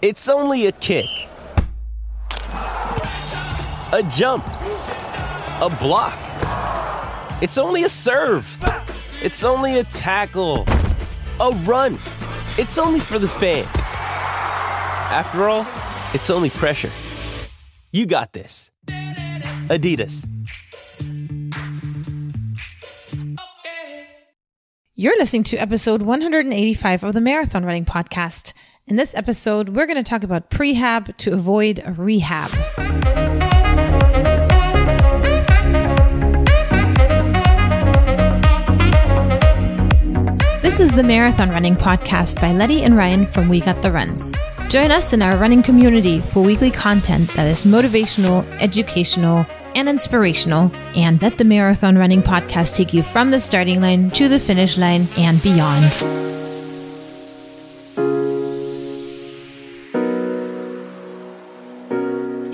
It's only a kick, a jump, a block. It's only a serve. It's only a tackle, a run. It's only for the fans. After all, it's only pressure. You got this. Adidas. You're listening to episode 185 of the Marathon Running Podcast. In this episode, we're going to talk about prehab to avoid rehab. This is the Marathon Running Podcast by Letty and Ryan from We Got the Runs. Join us in our running community for weekly content that is motivational, educational, and inspirational, and let the Marathon Running Podcast take you from the starting line to the finish line and beyond.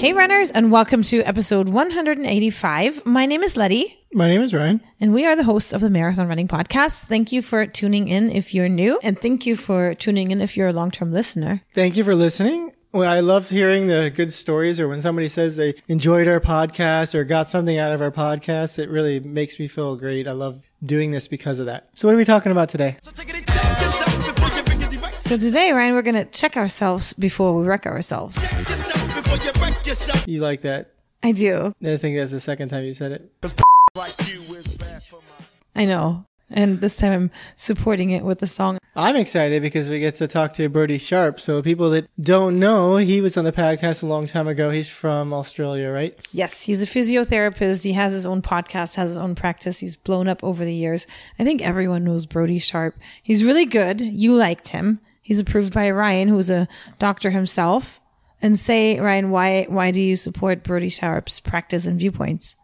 Hey, runners, and welcome to episode 185. My name is Letty. My name is Ryan. And we are the hosts of the Marathon Running Podcast. Thank you for tuning in if you're new, and thank you for tuning in if you're a long term listener. Thank you for listening. Well, I love hearing the good stories or when somebody says they enjoyed our podcast or got something out of our podcast. It really makes me feel great. I love doing this because of that. So, what are we talking about today? So, today, Ryan, we're going to check ourselves before we wreck ourselves. You like that? I do. I think that's the second time you said it. I know. And this time I'm supporting it with the song. I'm excited because we get to talk to Brodie Sharpe. So people that don't know, he was on the podcast a long time ago. He's from Australia, right? Yes, he's a physiotherapist. He has his own podcast, has his own practice. He's blown up over the years. I think everyone knows Brodie Sharpe. He's really good. You liked him. He's approved by Ryan, who's a doctor himself. And say, Ryan, why why do you support Brodie Sharpe's practice and viewpoints?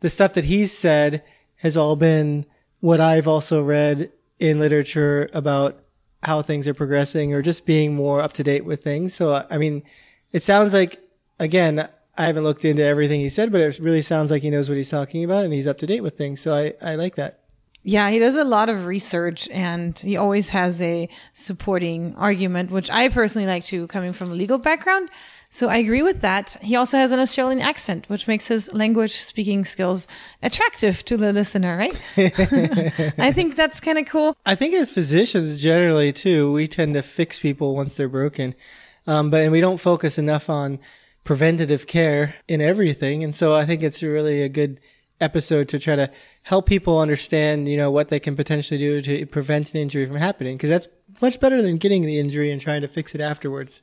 The stuff that he's said has all been what I've also read in literature about how things are progressing or just being more up to date with things. So, I mean, it sounds like, again, I haven't looked into everything he said, but it really sounds like he knows what he's talking about and he's up to date with things. So I, I like that. Yeah, he does a lot of research and he always has a supporting argument, which I personally like too, coming from a legal background. So I agree with that. He also has an Australian accent, which makes his language speaking skills attractive to the listener, right? I think that's kind of cool. I think as physicians generally too, we tend to fix people once they're broken. Um, but, and we don't focus enough on preventative care in everything. And so I think it's really a good episode to try to help people understand, you know, what they can potentially do to prevent an injury from happening. Cause that's much better than getting the injury and trying to fix it afterwards.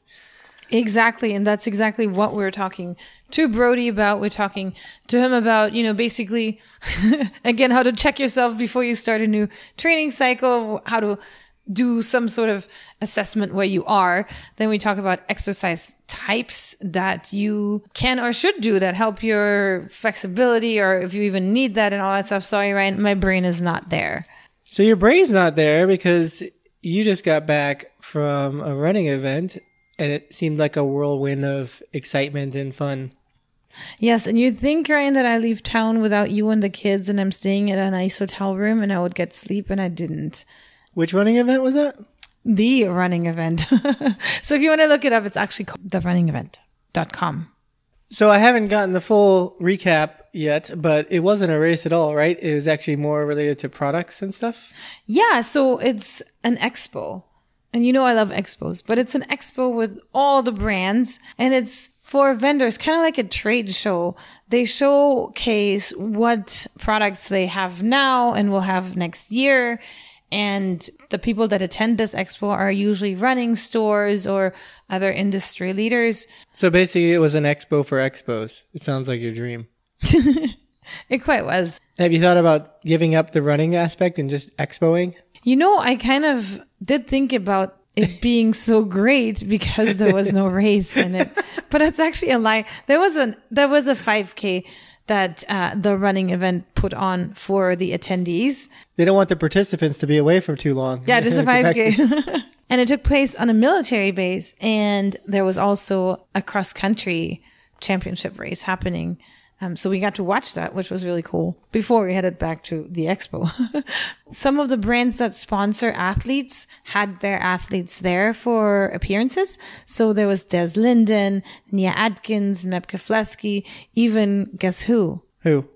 Exactly. And that's exactly what we're talking to Brodie about. We're talking to him about, you know, basically, again, how to check yourself before you start a new training cycle, how to do some sort of assessment where you are. Then we talk about exercise types that you can or should do that help your flexibility or if you even need that and all that stuff. Sorry, Ryan, my brain is not there. So your brain's not there because you just got back from a running event and it seemed like a whirlwind of excitement and fun. Yes, and you'd think, Ryan, that I leave town without you and the kids and I'm staying at a nice hotel room and I would get sleep and I didn't. Which running event was that? The running event. so if you want to look it up, it's actually called therunningevent.com. So I haven't gotten the full recap yet, but it wasn't a race at all, right? It was actually more related to products and stuff. Yeah, so it's an expo. And you know I love expos, but it's an expo with all the brands and it's for vendors, kind of like a trade show. They showcase what products they have now and will have next year. And the people that attend this expo are usually running stores or other industry leaders. So basically, it was an expo for expos. It sounds like your dream. it quite was. Have you thought about giving up the running aspect and just expoing? You know, I kind of did think about it being so great because there was no race in it, but it's actually a lie. There was a there was a 5K that uh, the running event put on for the attendees. They don't want the participants to be away for too long. Yeah, just a 5K. and it took place on a military base, and there was also a cross country championship race happening Um, so we got to watch that, which was really cool before we headed back to the expo. Some of the brands that sponsor athletes had their athletes there for appearances. So there was Des Linden, Nia Akins, Meb Keflezighi, even guess who? Who?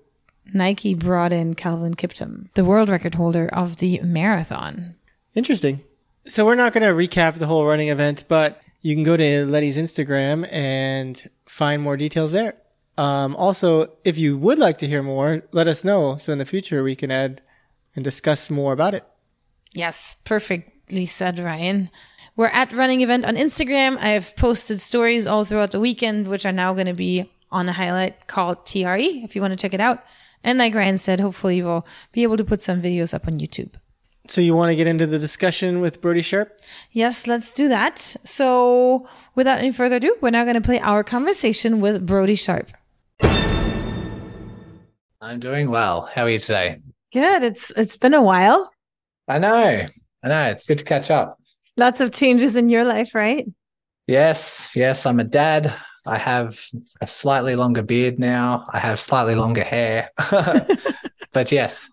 Nike brought in Kelvin Kiptum, the world record holder of the marathon. Interesting. So we're not going to recap the whole running event, but you can go to Letty's Instagram and find more details there. Um, also, if you would like to hear more, let us know. So in the future, we can add and discuss more about it. Yes, perfectly said, Ryan. We're at Running Event on Instagram. I've posted stories all throughout the weekend, which are now going to be on a highlight called TRE if you want to check it out. And like Ryan said, hopefully we'll be able to put some videos up on YouTube. So you want to get into the discussion with Brodie Sharpe? Yes, let's do that. So without any further ado, we're now going to play our conversation with Brodie Sharpe. I'm doing well. How are you today? Good. It's it's been a while. I know. I know. It's good to catch up. Lots of changes in your life, right? Yes, yes, I'm a dad. I have a slightly longer beard now. I have slightly longer hair. but yes,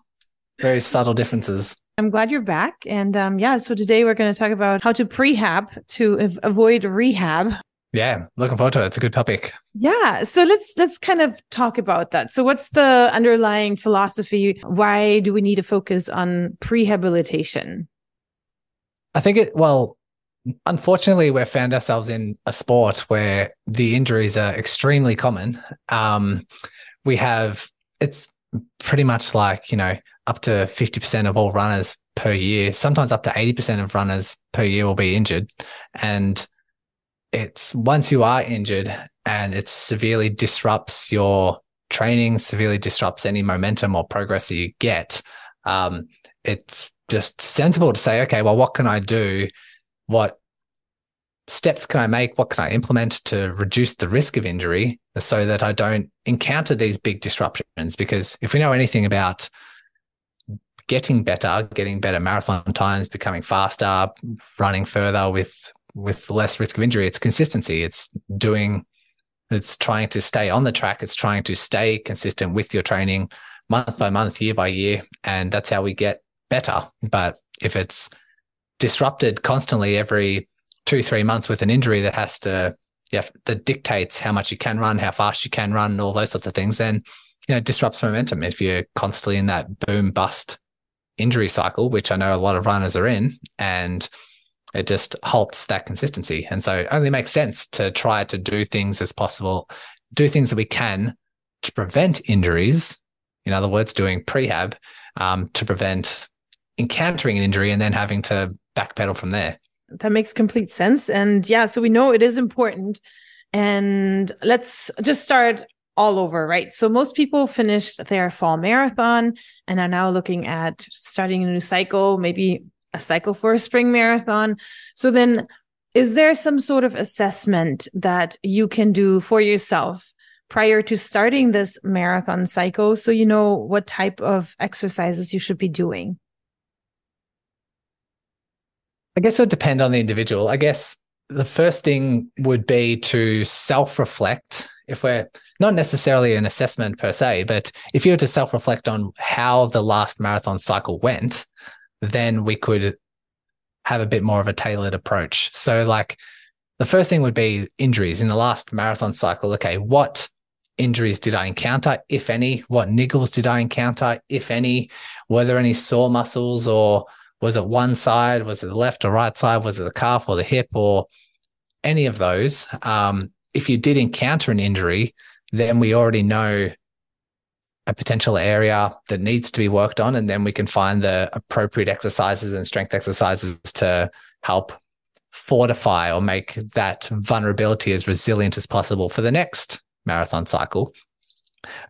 very subtle differences. I'm glad you're back. And um, yeah, so today we're going to talk about how to prehab to av- avoid rehab. Yeah, looking forward to it. It's a good topic. Yeah, so let's let's kind of talk about that. So what's the underlying philosophy? Why do we need to focus on prehabilitation? I think it, well, unfortunately, we've found ourselves in a sport where the injuries are extremely common. Um, we have, it's pretty much like, you know, up to 50% of all runners per year, sometimes up to 80% of runners per year will be injured. And it's once you are injured and it severely disrupts your training, severely disrupts any momentum or progress that you get, um, it's just sensible to say, okay, well, what can I do? What steps can I make? What can I implement to reduce the risk of injury so that I don't encounter these big disruptions? Because if we know anything about getting better, getting better marathon times, becoming faster, running further with with less risk of injury, it's consistency. It's doing it's trying to stay on the track. It's trying to stay consistent with your training month by month, year by year. And that's how we get better. But if it's disrupted constantly every two, three months with an injury that has to, yeah, that dictates how much you can run, how fast you can run, all those sorts of things, then, you know, disrupts momentum if you're constantly in that boom bust injury cycle, which I know a lot of runners are in. And it just halts that consistency. And so it only makes sense to try to do things as possible, do things that we can to prevent injuries. In other words, doing prehab um, to prevent encountering an injury and then having to backpedal from there. That makes complete sense. And yeah, so we know it is important. And let's just start all over, right? So most people finished their fall marathon and are now looking at starting a new cycle, maybe a cycle for a spring marathon. So then is there some sort of assessment that you can do for yourself prior to starting this marathon cycle so you know what type of exercises you should be doing? I guess it would depend on the individual. I guess the first thing would be to self reflect. If we're not necessarily an assessment per se, but if you were to self reflect on how the last marathon cycle went, then we could have a bit more of a tailored approach. So, like, the first thing would be injuries in the last marathon cycle. Okay, what injuries did I encounter, if any? What niggles did I encounter, if any? Were there any sore muscles, or was it one side? Was it the left or right side? Was it the calf or the hip, or any of those? Um, if you did encounter an injury, then we already know a potential area that needs to be worked on, and then we can find the appropriate exercises and strength exercises to help fortify or make that vulnerability as resilient as possible for the next marathon cycle.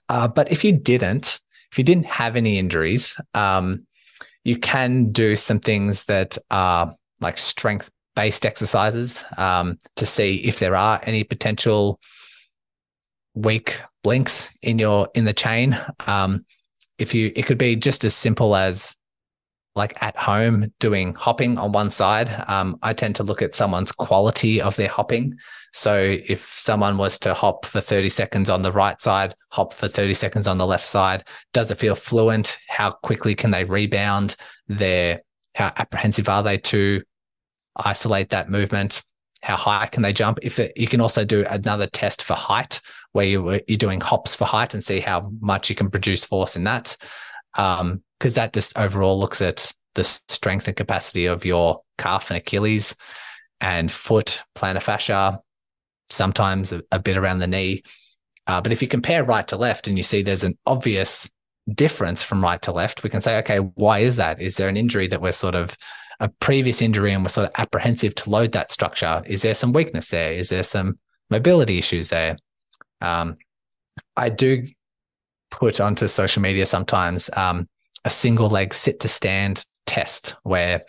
Uh, but if you didn't, if you didn't have any injuries, um, you can do some things that are like strength based exercises um, to see if there are any potential weak links in your in the chain. Um, if you, it could be just as simple as like at home doing hopping on one side, um, I tend to look at someone's quality of their hopping. So if someone was to hop for 30 seconds on the right side, hop for 30 seconds on the left side, does it feel fluent? How quickly can they rebound? Their how apprehensive are they to isolate that movement? How high can they jump? If it, you can also do another test for height, where you, you're doing hops for height and see how much you can produce force in that because um, that just overall looks at the strength and capacity of your calf and Achilles and foot, plantar fascia, sometimes a, a bit around the knee. Uh, but if you compare right to left and you see there's an obvious difference from right to left, we can say, okay, why is that? Is there an injury that we're sort of a previous injury and we're sort of apprehensive to load that structure? Is there some weakness there? Is there some mobility issues there? Um, I do put onto social media sometimes um, a single leg sit to stand test where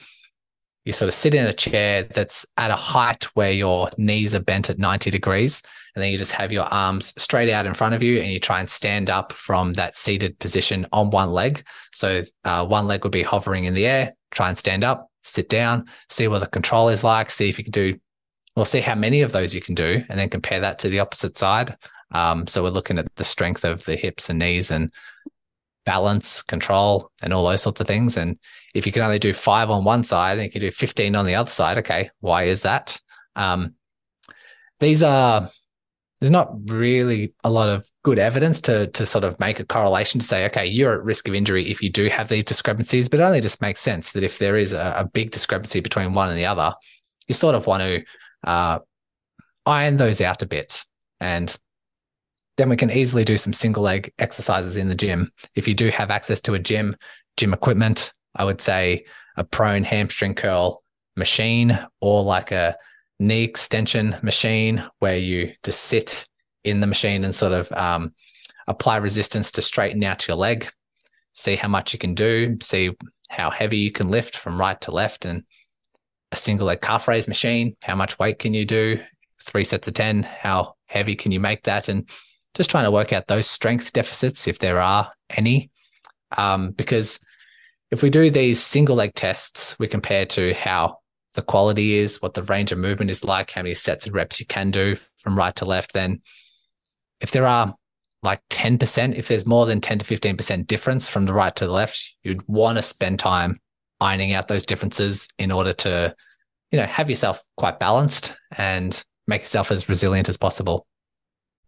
you sort of sit in a chair that's at a height where your knees are bent at 90 degrees. And then you just have your arms straight out in front of you and you try and stand up from that seated position on one leg. So uh, one leg would be hovering in the air, try and stand up, sit down, see what the control is like, see if you can do, we'll see how many of those you can do, and then compare that to the opposite side. Um, so we're looking at the strength of the hips and knees and balance, control, and all those sorts of things. And if you can only do five on one side and you can do 15 on the other side, okay, why is that? Um, these are, there's not really a lot of good evidence to, to sort of make a correlation to say, okay, you're at risk of injury if you do have these discrepancies, but it only just makes sense that if there is a, a big discrepancy between one and the other, you sort of want to uh, iron those out a bit. And then we can easily do some single leg exercises in the gym. If you do have access to a gym, gym equipment, I would say a prone hamstring curl machine or like a knee extension machine where you just sit in the machine and sort of um, apply resistance to straighten out your leg, see how much you can do, see how heavy you can lift from right to left, and a single leg calf raise machine. How much weight can you do? Three sets of 10. How heavy can you make that? And just trying to work out those strength deficits if there are any. Um, because if we do these single leg tests, we compare to how the quality is, what the range of movement is like, how many sets and reps you can do from right to left. Then, if there are like 10%, if there's more than 10 to 15% difference from the right to the left, you'd want to spend time ironing out those differences in order to, you know, have yourself quite balanced and make yourself as resilient as possible.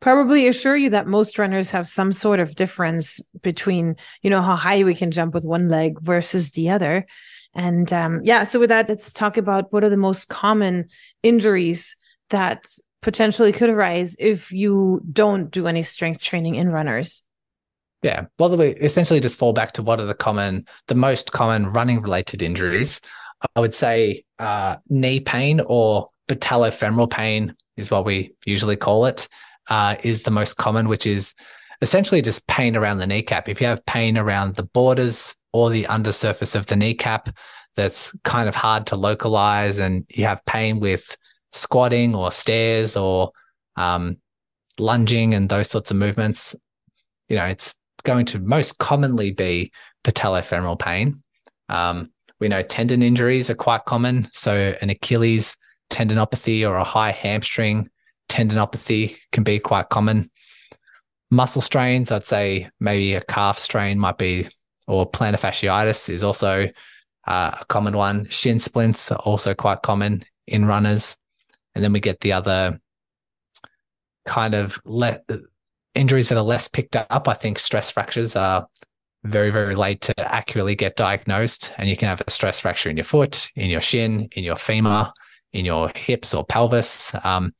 probably assure you that most runners have some sort of difference between, you know, how high we can jump with one leg versus the other. And um, yeah, so with that, let's talk about what are the most common injuries that potentially could arise if you don't do any strength training in runners. Yeah. Well, we essentially just fall back to what are the common, the most common running related injuries. I would say uh, knee pain or patellofemoral pain is what we usually call it uh, is the most common, which is essentially just pain around the kneecap. If you have pain around the borders or the undersurface of the kneecap, that's kind of hard to localize, and you have pain with squatting or stairs or um, lunging and those sorts of movements, you know, it's going to most commonly be patellofemoral pain. Um, we know tendon injuries are quite common. So, an Achilles tendinopathy or a high hamstring tendinopathy can be quite common. muscle strains, I'd say maybe a calf strain might be, or plantar fasciitis is also uh, a common one. Shin splints are also quite common in runners. And then we get the other kind of le- injuries that are less picked up. I think stress fractures are very, very late to accurately get diagnosed. And you can have a stress fracture in your foot, in your shin, in your femur, in your hips or pelvis. Um,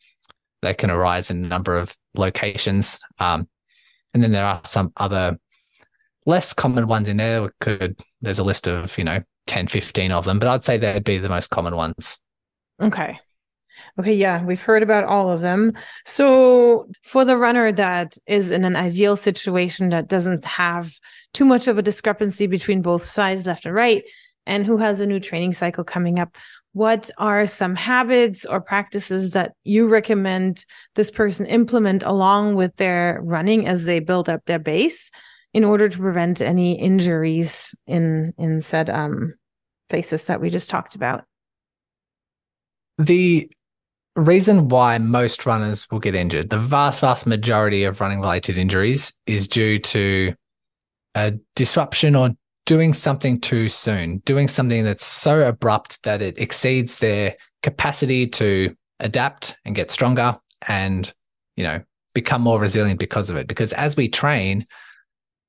they can arise in a number of locations. Um, and then there are some other less common ones in there. We could there's a list of, you know, 10, 15 of them, but I'd say that'd be the most common ones. Okay. Okay, yeah, we've heard about all of them. So, for the runner that is in an ideal situation that doesn't have too much of a discrepancy between both sides, left and right, and who has a new training cycle coming up, what are some habits or practices that you recommend this person implement along with their running as they build up their base in order to prevent any injuries in in said um places that we just talked about? The reason why most runners will get injured the vast vast majority of running related injuries is due to a disruption or doing something too soon, doing something that's so abrupt that it exceeds their capacity to adapt and get stronger and, you know, become more resilient because of it. Because as we train,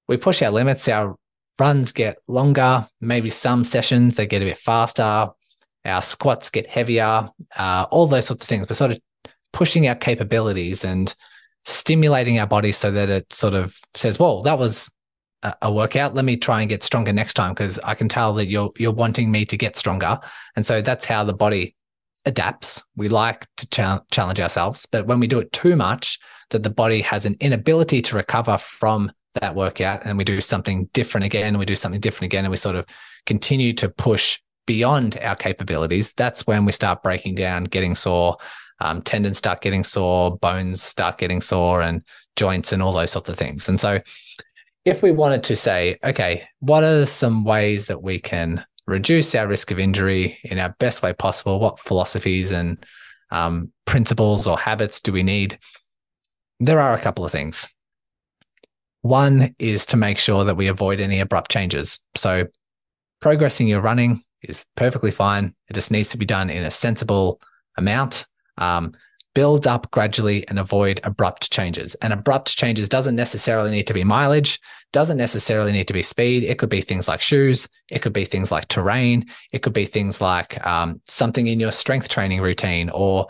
we push our limits, our runs get longer, maybe some sessions they get a bit faster, our squats get heavier, uh, all those sorts of things. We're sort of pushing our capabilities and stimulating our body so that it sort of says, well, that was a workout. Let me try and get stronger next time because I can tell that you're you're wanting me to get stronger, and so that's how the body adapts. We like to ch- challenge ourselves, but when we do it too much, that the body has an inability to recover from that workout, and we do something different again, and we do something different again, and we sort of continue to push beyond our capabilities. That's when we start breaking down, getting sore. Um, tendons start getting sore, bones start getting sore, and joints and all those sorts of things. And so if we wanted to say, okay, what are some ways that we can reduce our risk of injury in our best way possible? What philosophies and um, principles or habits do we need? There are a couple of things. One is to make sure that we avoid any abrupt changes. So, progressing your running is perfectly fine. It just needs to be done in a sensible amount. Um, build up gradually and avoid abrupt changes. And abrupt changes doesn't necessarily need to be mileage, doesn't necessarily need to be speed. It could be things like shoes, it could be things like terrain, it could be things like um, something in your strength training routine or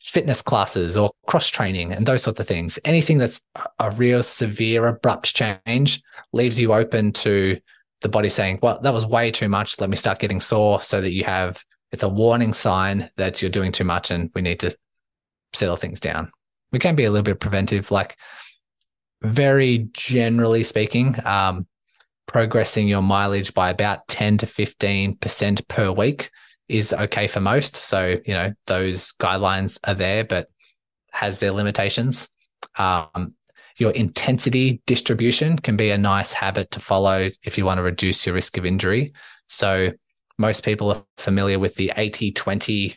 fitness classes or cross training and those sorts of things. Anything that's a real severe abrupt change leaves you open to the body saying, well, that was way too much. Let me start getting sore so that you have it's a warning sign that you're doing too much and we need to settle things down. We can be a little bit preventive, like very generally speaking, um, progressing your mileage by about 10 to 15% per week is okay for most. So, you know, those guidelines are there, but has their limitations. Um, your intensity distribution can be a nice habit to follow if you want to reduce your risk of injury. So, most people are familiar with the 80 20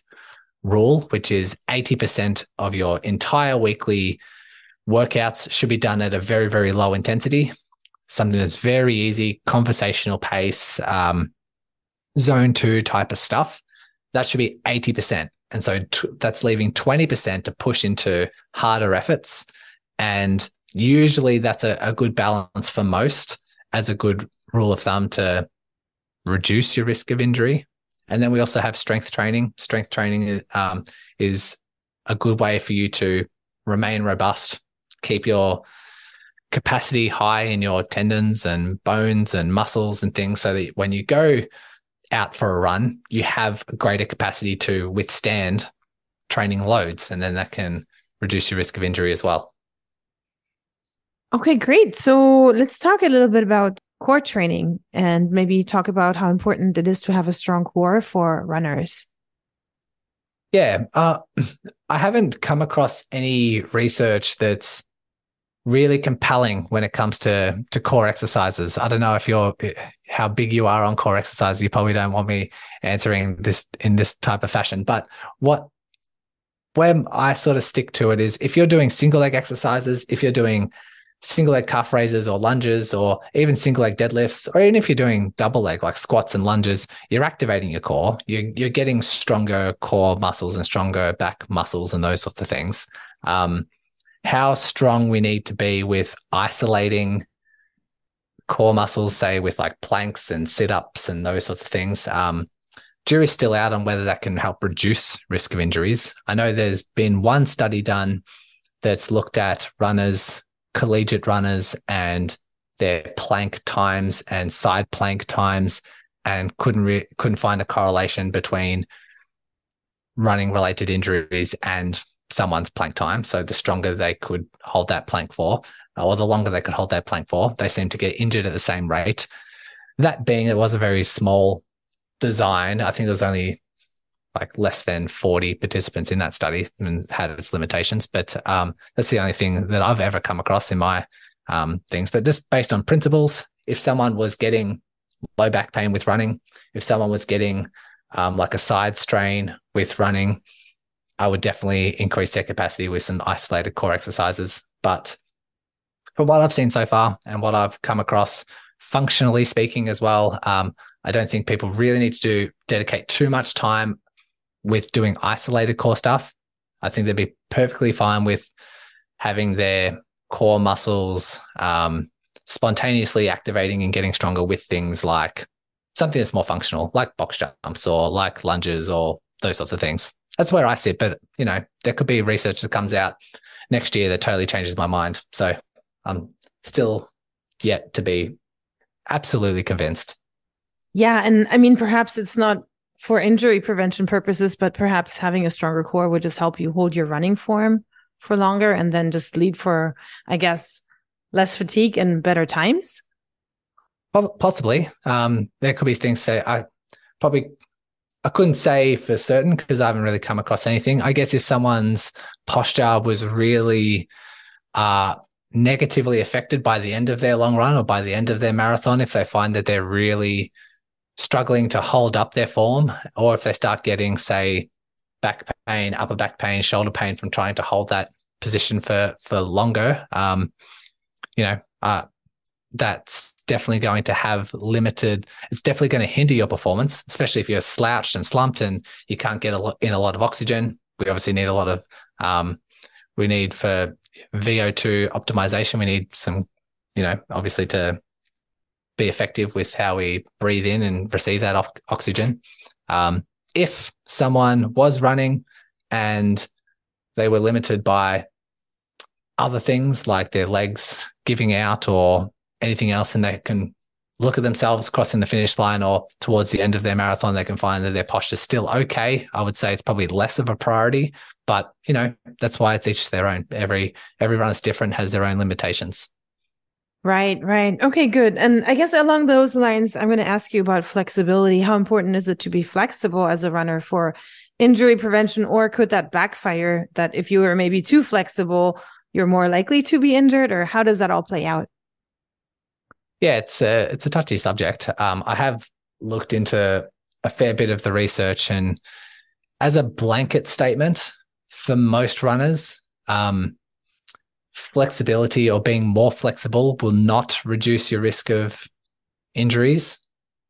rule, which is 80% of your entire weekly workouts should be done at a very, very low intensity, something that's very easy, conversational pace, um, zone two type of stuff. That should be 80%. And so t- that's leaving 20% to push into harder efforts. And usually that's a, a good balance for most as a good rule of thumb to reduce your risk of injury. And then we also have strength training. Strength training um, is a good way for you to remain robust, keep your capacity high in your tendons and bones and muscles and things so that when you go out for a run, you have greater capacity to withstand training loads. And then that can reduce your risk of injury as well. Okay, great. So let's talk a little bit about core training and maybe talk about how important it is to have a strong core for runners. Yeah, uh, I haven't come across any research that's really compelling when it comes to to core exercises. I don't know if you're how big you are on core exercises. You probably don't want me answering this in this type of fashion. But what where I sort of stick to it is if you're doing single leg exercises, if you're doing single leg calf raises or lunges or even single leg deadlifts, or even if you're doing double leg like squats and lunges, you're activating your core. You're, you're getting stronger core muscles and stronger back muscles and those sorts of things. Um, how strong we need to be with isolating core muscles, say with like planks and sit ups and those sorts of things. Um, jury's still out on whether that can help reduce risk of injuries. I know there's been one study done that's looked at runners collegiate runners and their plank times and side plank times and couldn't re- couldn't find a correlation between running related injuries and someone's plank time. So the stronger they could hold that plank for, or the longer they could hold that plank for, they seemed to get injured at the same rate. That being, it was a very small design. I think there was only like less than 40 participants in that study and had its limitations. But um, that's the only thing that I've ever come across in my um, things. But just based on principles, if someone was getting low back pain with running, if someone was getting um, like a side strain with running, I would definitely increase their capacity with some isolated core exercises. But from what I've seen so far and what I've come across, functionally speaking as well, um, I don't think people really need to do dedicate too much time with doing isolated core stuff. I think they'd be perfectly fine with having their core muscles um, spontaneously activating and getting stronger with things like something that's more functional, like box jumps or like lunges or those sorts of things. That's where I sit. But you know, there could be research that comes out next year that totally changes my mind. So I'm still yet to be absolutely convinced. Yeah, and I mean, perhaps it's not for injury prevention purposes, but perhaps having a stronger core would just help you hold your running form for longer and then just lead for, I guess, less fatigue and better times? Possibly. Um, there could be things say I probably I couldn't say for certain because I haven't really come across anything. I guess if someone's posture was really uh, negatively affected by the end of their long run or by the end of their marathon, if they find that they're really struggling to hold up their form, or if they start getting, say, back pain, upper back pain, shoulder pain from trying to hold that position for for longer, um, you know, uh, that's definitely going to have limited. It's definitely going to hinder your performance, especially if you're slouched and slumped and you can't get a lot, in a lot of oxygen. We obviously need a lot of. Um, we need for VO2 optimization. We need some, you know, obviously to be effective with how we breathe in and receive that o- oxygen. Um, if someone was running and they were limited by other things like their legs giving out or anything else, and they can look at themselves crossing the finish line or towards the end of their marathon, they can find that their posture is still okay. I would say it's probably less of a priority, but you know that's why it's each their own. Every every run is different, has their own limitations. Right, right. Okay, good. And I guess along those lines, I'm going to ask you about flexibility. How important is it to be flexible as a runner for injury prevention, or could that backfire that if you are maybe too flexible, you're more likely to be injured, or how does that all play out? Yeah, it's a it's a touchy subject. Um, I have looked into a fair bit of the research, and as a blanket statement, for most runners, um, flexibility or being more flexible will not reduce your risk of injuries,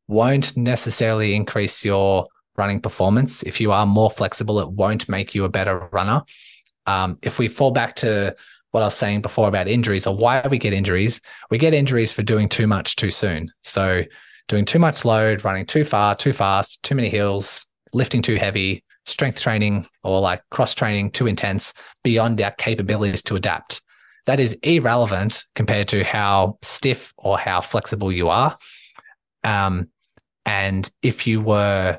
won't necessarily increase your running performance. If you are more flexible, it won't make you a better runner. Um, if we fall back to what I was saying before about injuries or why we get injuries, we get injuries for doing too much too soon. So, doing too much load, running too far, too fast, too many hills, lifting too heavy, strength training or like cross training too intense beyond our capabilities to adapt that is irrelevant compared to how stiff or how flexible you are. Um, and if you were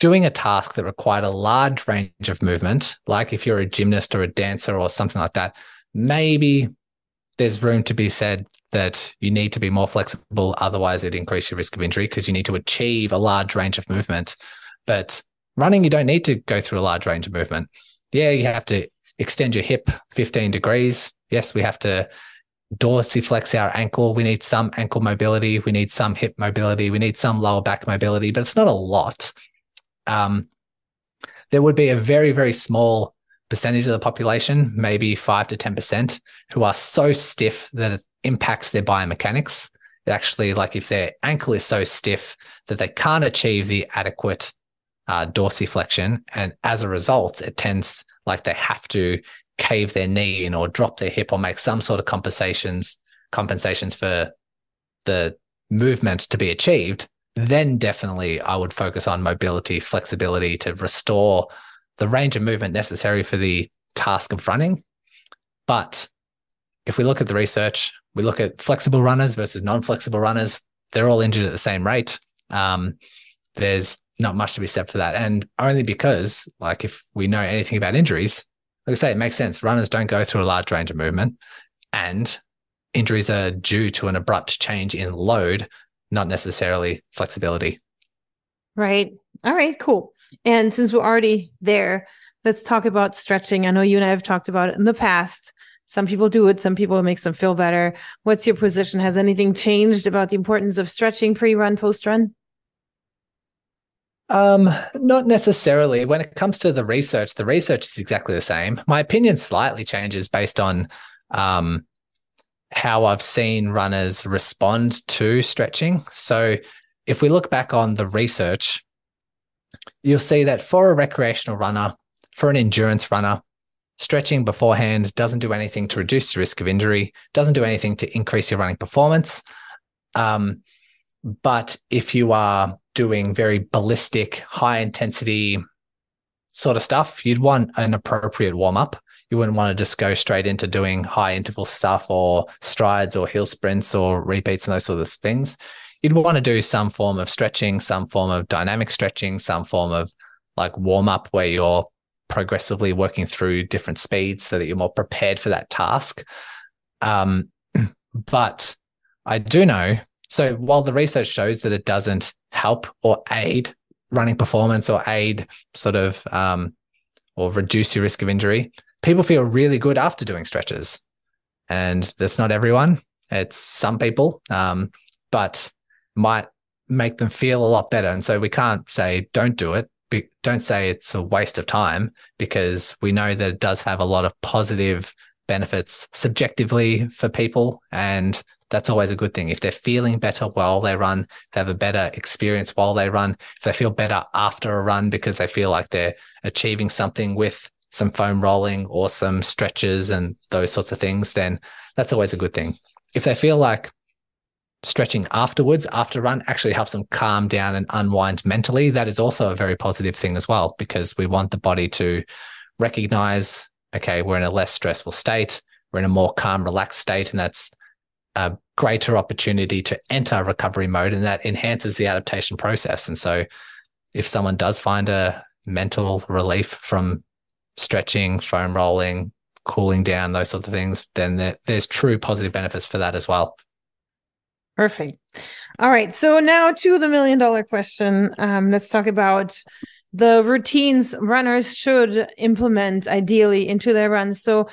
doing a task that required a large range of movement, like if you're a gymnast or a dancer or something like that, maybe there's room to be said that you need to be more flexible. Otherwise, it increases your risk of injury because you need to achieve a large range of movement. But running, you don't need to go through a large range of movement. Yeah, you have to extend your hip 15 degrees Yes, we have to dorsiflex our ankle. We need some ankle mobility. We need some hip mobility. We need some lower back mobility, but it's not a lot. Um, there would be a very, very small percentage of the population, maybe five to 10%, who are so stiff that it impacts their biomechanics. It actually, like if their ankle is so stiff that they can't achieve the adequate uh, dorsiflexion, and as a result, it tends like they have to cave their knee in or drop their hip or make some sort of compensations compensations for the movement to be achieved, then definitely I would focus on mobility, flexibility to restore the range of movement necessary for the task of running. But if we look at the research, we look at flexible runners versus non flexible runners, they're all injured at the same rate. Um, there's not much to be said for that. And only because, like, if we know anything about injuries, like I say, it makes sense. Runners don't go through a large range of movement, and injuries are due to an abrupt change in load, not necessarily flexibility. Right. All right, cool. And since we're already there, let's talk about stretching. I know you and I have talked about it in the past. Some people do it, some people it makes them feel better. What's your position? Has anything changed about the importance of stretching pre run, post run? Um, not necessarily. When it comes to the research, the research is exactly the same. My opinion slightly changes based on um, how I've seen runners respond to stretching. So, if we look back on the research, you'll see that for a recreational runner, for an endurance runner, stretching beforehand doesn't do anything to reduce the risk of injury, doesn't do anything to increase your running performance. Um, but if you are doing very ballistic, high intensity sort of stuff, you'd want an appropriate warm up. You wouldn't want to just go straight into doing high interval stuff or strides or hill sprints or repeats and those sort of things. You'd want to do some form of stretching, some form of dynamic stretching, some form of like warm up where you're progressively working through different speeds so that you're more prepared for that task. Um, but I do know so while the research shows that it doesn't help or aid running performance or aid sort of um, or reduce your risk of injury, people feel really good after doing stretches. And that's not everyone. It's some people, um, but might make them feel a lot better. And so we can't say don't do it. Don't say it's a waste of time because we know that it does have a lot of positive benefits subjectively for people and that's always a good thing. If they're feeling better while they run, they have a better experience while they run, if they feel better after a run because they feel like they're achieving something with some foam rolling or some stretches and those sorts of things, then that's always a good thing. If they feel like stretching afterwards, after run, actually helps them calm down and unwind mentally, that is also a very positive thing as well, because we want the body to recognize, okay, we're in a less stressful state, we're in a more calm, relaxed state, and that's a greater opportunity to enter recovery mode and that enhances the adaptation process. And so if someone does find a mental relief from stretching, foam rolling, cooling down, those sorts of things, then there, there's true positive benefits for that as well. Perfect. All right. So now to the million dollar question. Um, let's talk about the routines runners should implement ideally into their runs. So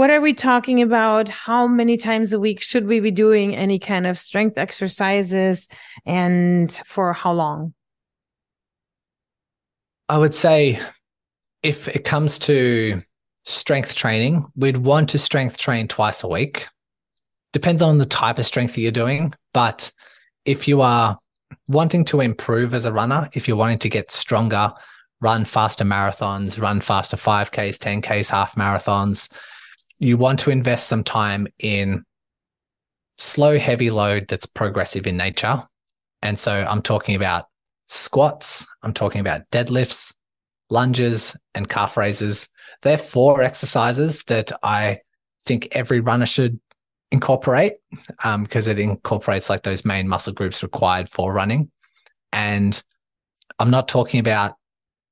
what are we talking about? How many times a week should we be doing any kind of strength exercises and for how long? I would say if it comes to strength training, we'd want to strength train twice a week. Depends on the type of strength that you're doing. But if you are wanting to improve as a runner, if you're wanting to get stronger, run faster marathons, run faster 5Ks, 10Ks, half marathons, you want to invest some time in slow, heavy load that's progressive in nature. And so I'm talking about squats, I'm talking about deadlifts, lunges, and calf raises. They're four exercises that I think every runner should incorporate because um, it incorporates like those main muscle groups required for running. And I'm not talking about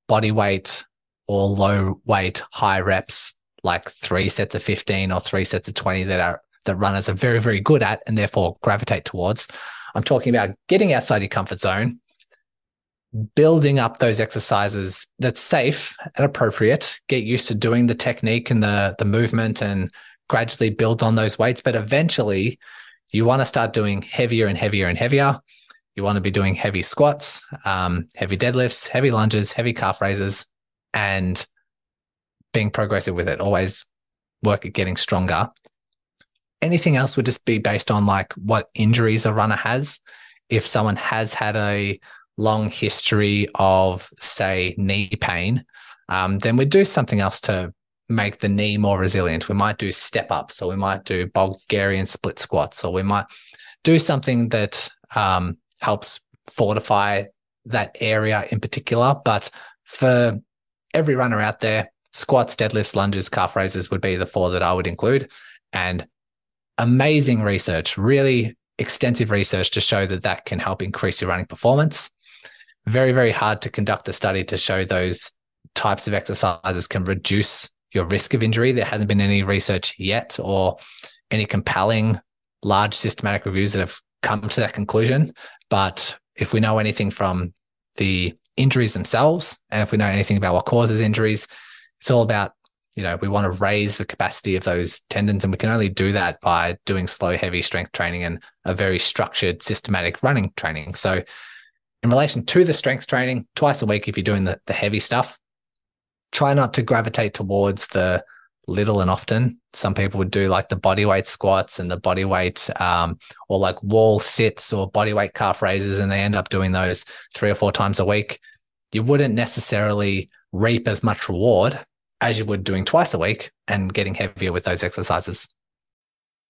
body weight or low weight, high reps like three sets of 15 or three sets of 20 that are that runners are very, very good at and therefore gravitate towards. I'm talking about getting outside your comfort zone, building up those exercises that's safe and appropriate, get used to doing the technique and the, the movement and gradually build on those weights. But eventually, you want to start doing heavier and heavier and heavier. You want to be doing heavy squats, um, heavy deadlifts, heavy lunges, heavy calf raises, and being progressive with it, always work at getting stronger. Anything else would just be based on like what injuries a runner has. If someone has had a long history of, say, knee pain, um, then we'd do something else to make the knee more resilient. We might do step ups, or we might do Bulgarian split squats, or we might do something that um, helps fortify that area in particular. But for every runner out there, squats, deadlifts, lunges, calf raises would be the four that I would include. And amazing research, really extensive research to show that that can help increase your running performance. Very, very hard to conduct a study to show those types of exercises can reduce your risk of injury. There hasn't been any research yet or any compelling large systematic reviews that have come to that conclusion. But if we know anything from the injuries themselves, and if we know anything about what causes injuries, it's all about, you know, we want to raise the capacity of those tendons. And we can only do that by doing slow, heavy strength training and a very structured, systematic running training. So, in relation to the strength training, twice a week, if you're doing the, the heavy stuff, try not to gravitate towards the little and often. Some people would do like the body weight squats and the body weight um, or like wall sits or body weight calf raises, and they end up doing those three or four times a week. You wouldn't necessarily reap as much reward as you would doing twice a week and getting heavier with those exercises.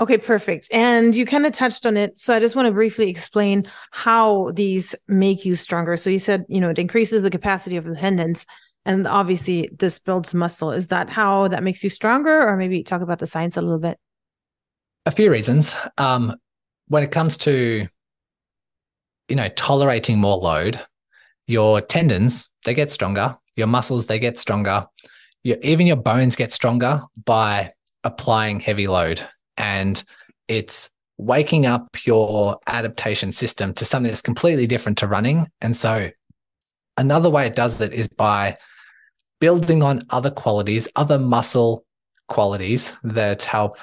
Okay, perfect. And you kind of touched on it. So I just want to briefly explain how these make you stronger. So you said, you know, it increases the capacity of the tendons. And obviously, this builds muscle. Is that how that makes you stronger? Or maybe talk about the science a little bit? A few reasons. Um, when it comes to, you know, tolerating more load, your tendons, they get stronger. Your muscles, they get stronger. Your, even your bones get stronger by applying heavy load and it's waking up your adaptation system to something that's completely different to running. And so another way it does it is by building on other qualities, other muscle qualities that help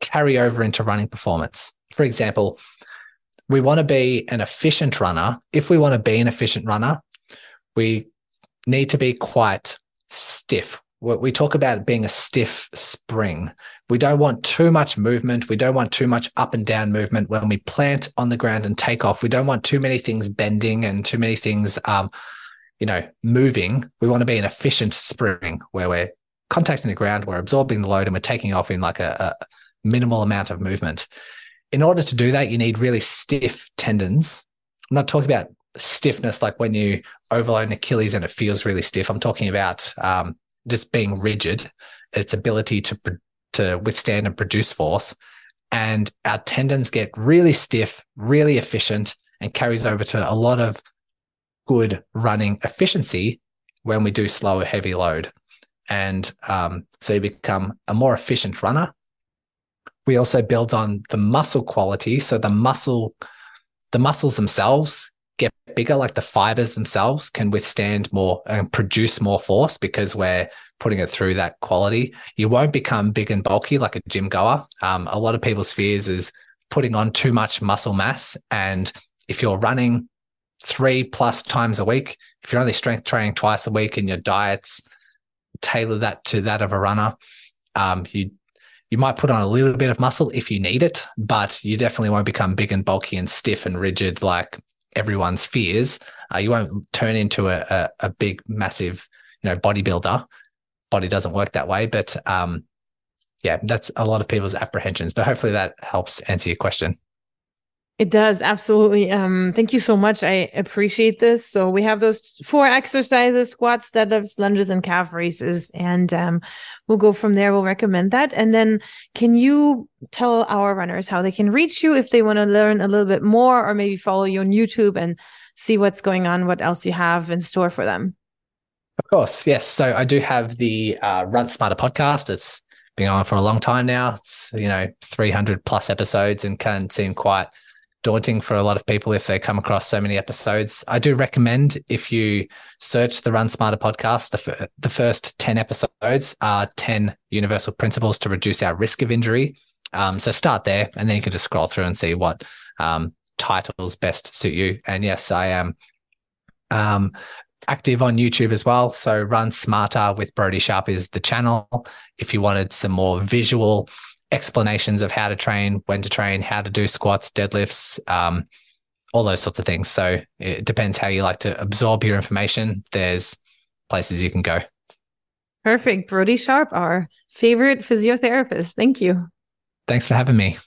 carry over into running performance. For example, we want to be an efficient runner. If we want to be an efficient runner, we need to be quite stiff we talk about being a stiff spring. We don't want too much movement. We don't want too much up and down movement when we plant on the ground and take off. We don't want too many things bending and too many things, um, you know, moving. We want to be an efficient spring where we're contacting the ground, we're absorbing the load, and we're taking off in like a, a minimal amount of movement. In order to do that, you need really stiff tendons. I'm not talking about stiffness like when you overload an Achilles and it feels really stiff. I'm talking about um, just being rigid, its ability to to withstand and produce force, and our tendons get really stiff, really efficient, and carries over to a lot of good running efficiency when we do slower, heavy load. And um, so you become a more efficient runner. We also build on the muscle quality. So the muscle, the muscles themselves get bigger, like the fibers themselves can withstand more and produce more force because we're putting it through that quality. You won't become big and bulky like a gym goer. Um, a lot of people's fears is putting on too much muscle mass. And if you're running three plus times a week, if you're only strength training twice a week and your diets tailor that to that of a runner, um, you you might put on a little bit of muscle if you need it, but you definitely won't become big and bulky and stiff and rigid like everyone's fears. Uh, you won't turn into a, a, a big, massive, you know, bodybuilder. Body doesn't work that way. But um, yeah, that's a lot of people's apprehensions. But hopefully that helps answer your question. It does absolutely. Um, thank you so much. I appreciate this. So we have those four exercises: squats, deadlifts, lunges, and calf raises, and um, we'll go from there. We'll recommend that. And then, can you tell our runners how they can reach you if they want to learn a little bit more, or maybe follow you on YouTube and see what's going on, what else you have in store for them? Of course, yes. So I do have the uh, Run Smarter podcast. It's been on for a long time now. It's you know 300 plus episodes and can seem quite daunting for a lot of people if they come across so many episodes. I do recommend if you search the Run Smarter podcast, the, f- the first 10 episodes are 10 universal principles to reduce our risk of injury. Um, so start there and then you can just scroll through and see what um, titles best suit you. And yes, I am um, active on YouTube as well. So Run Smarter with Brodie Sharpe is the channel. If you wanted some more visual, explanations of how to train, when to train, how to do squats, deadlifts, um, all those sorts of things. So it depends how you like to absorb your information. There's places you can go. Perfect. Brodie Sharpe, our favorite physiotherapist. Thank you. Thanks for having me.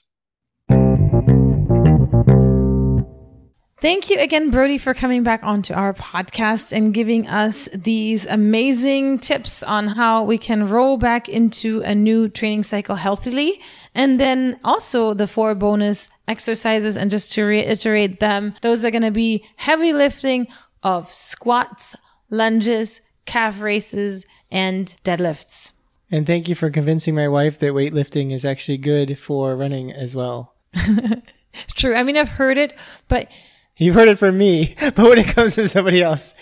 Thank you again, Brodie, for coming back onto our podcast and giving us these amazing tips on how we can roll back into a new training cycle healthily. And then also the four bonus exercises. And just to reiterate them, those are going to be heavy lifting of squats, lunges, calf raises, and deadlifts. And thank you for convincing my wife that weightlifting is actually good for running as well. True. I mean, I've heard it, but You've heard it from me, but when it comes from somebody else,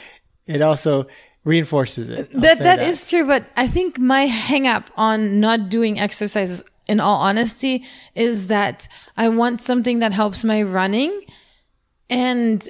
it also reinforces it. I'll that that is true, but I think my hang up on not doing exercises in all honesty is that I want something that helps my running and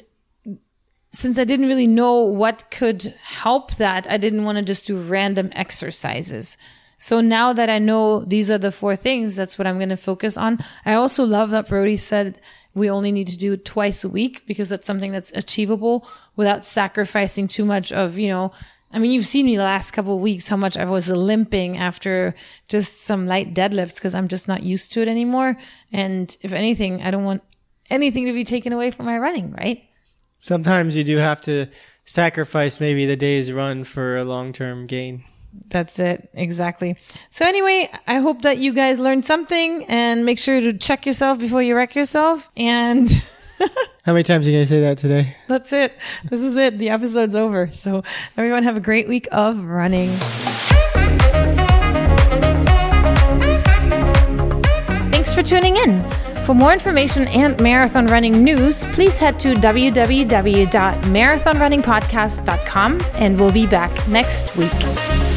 since I didn't really know what could help that, I didn't want to just do random exercises. So now that I know these are the four things, that's what I'm going to focus on. I also love that Brodie said we only need to do it twice a week because that's something that's achievable without sacrificing too much of, you know, I mean, you've seen me the last couple of weeks how much I was limping after just some light deadlifts because I'm just not used to it anymore. And if anything, I don't want anything to be taken away from my running, right? Sometimes you do have to sacrifice maybe the day's run for a long term gain. That's it. Exactly. So anyway, I hope that you guys learned something and make sure to check yourself before you wreck yourself. And How many times are you going to say that today? that's it. This is it. The episode's over. So everyone have a great week of running. Thanks for tuning in. For more information and marathon running news, please head to www.marathonrunningpodcast.com and we'll be back next week.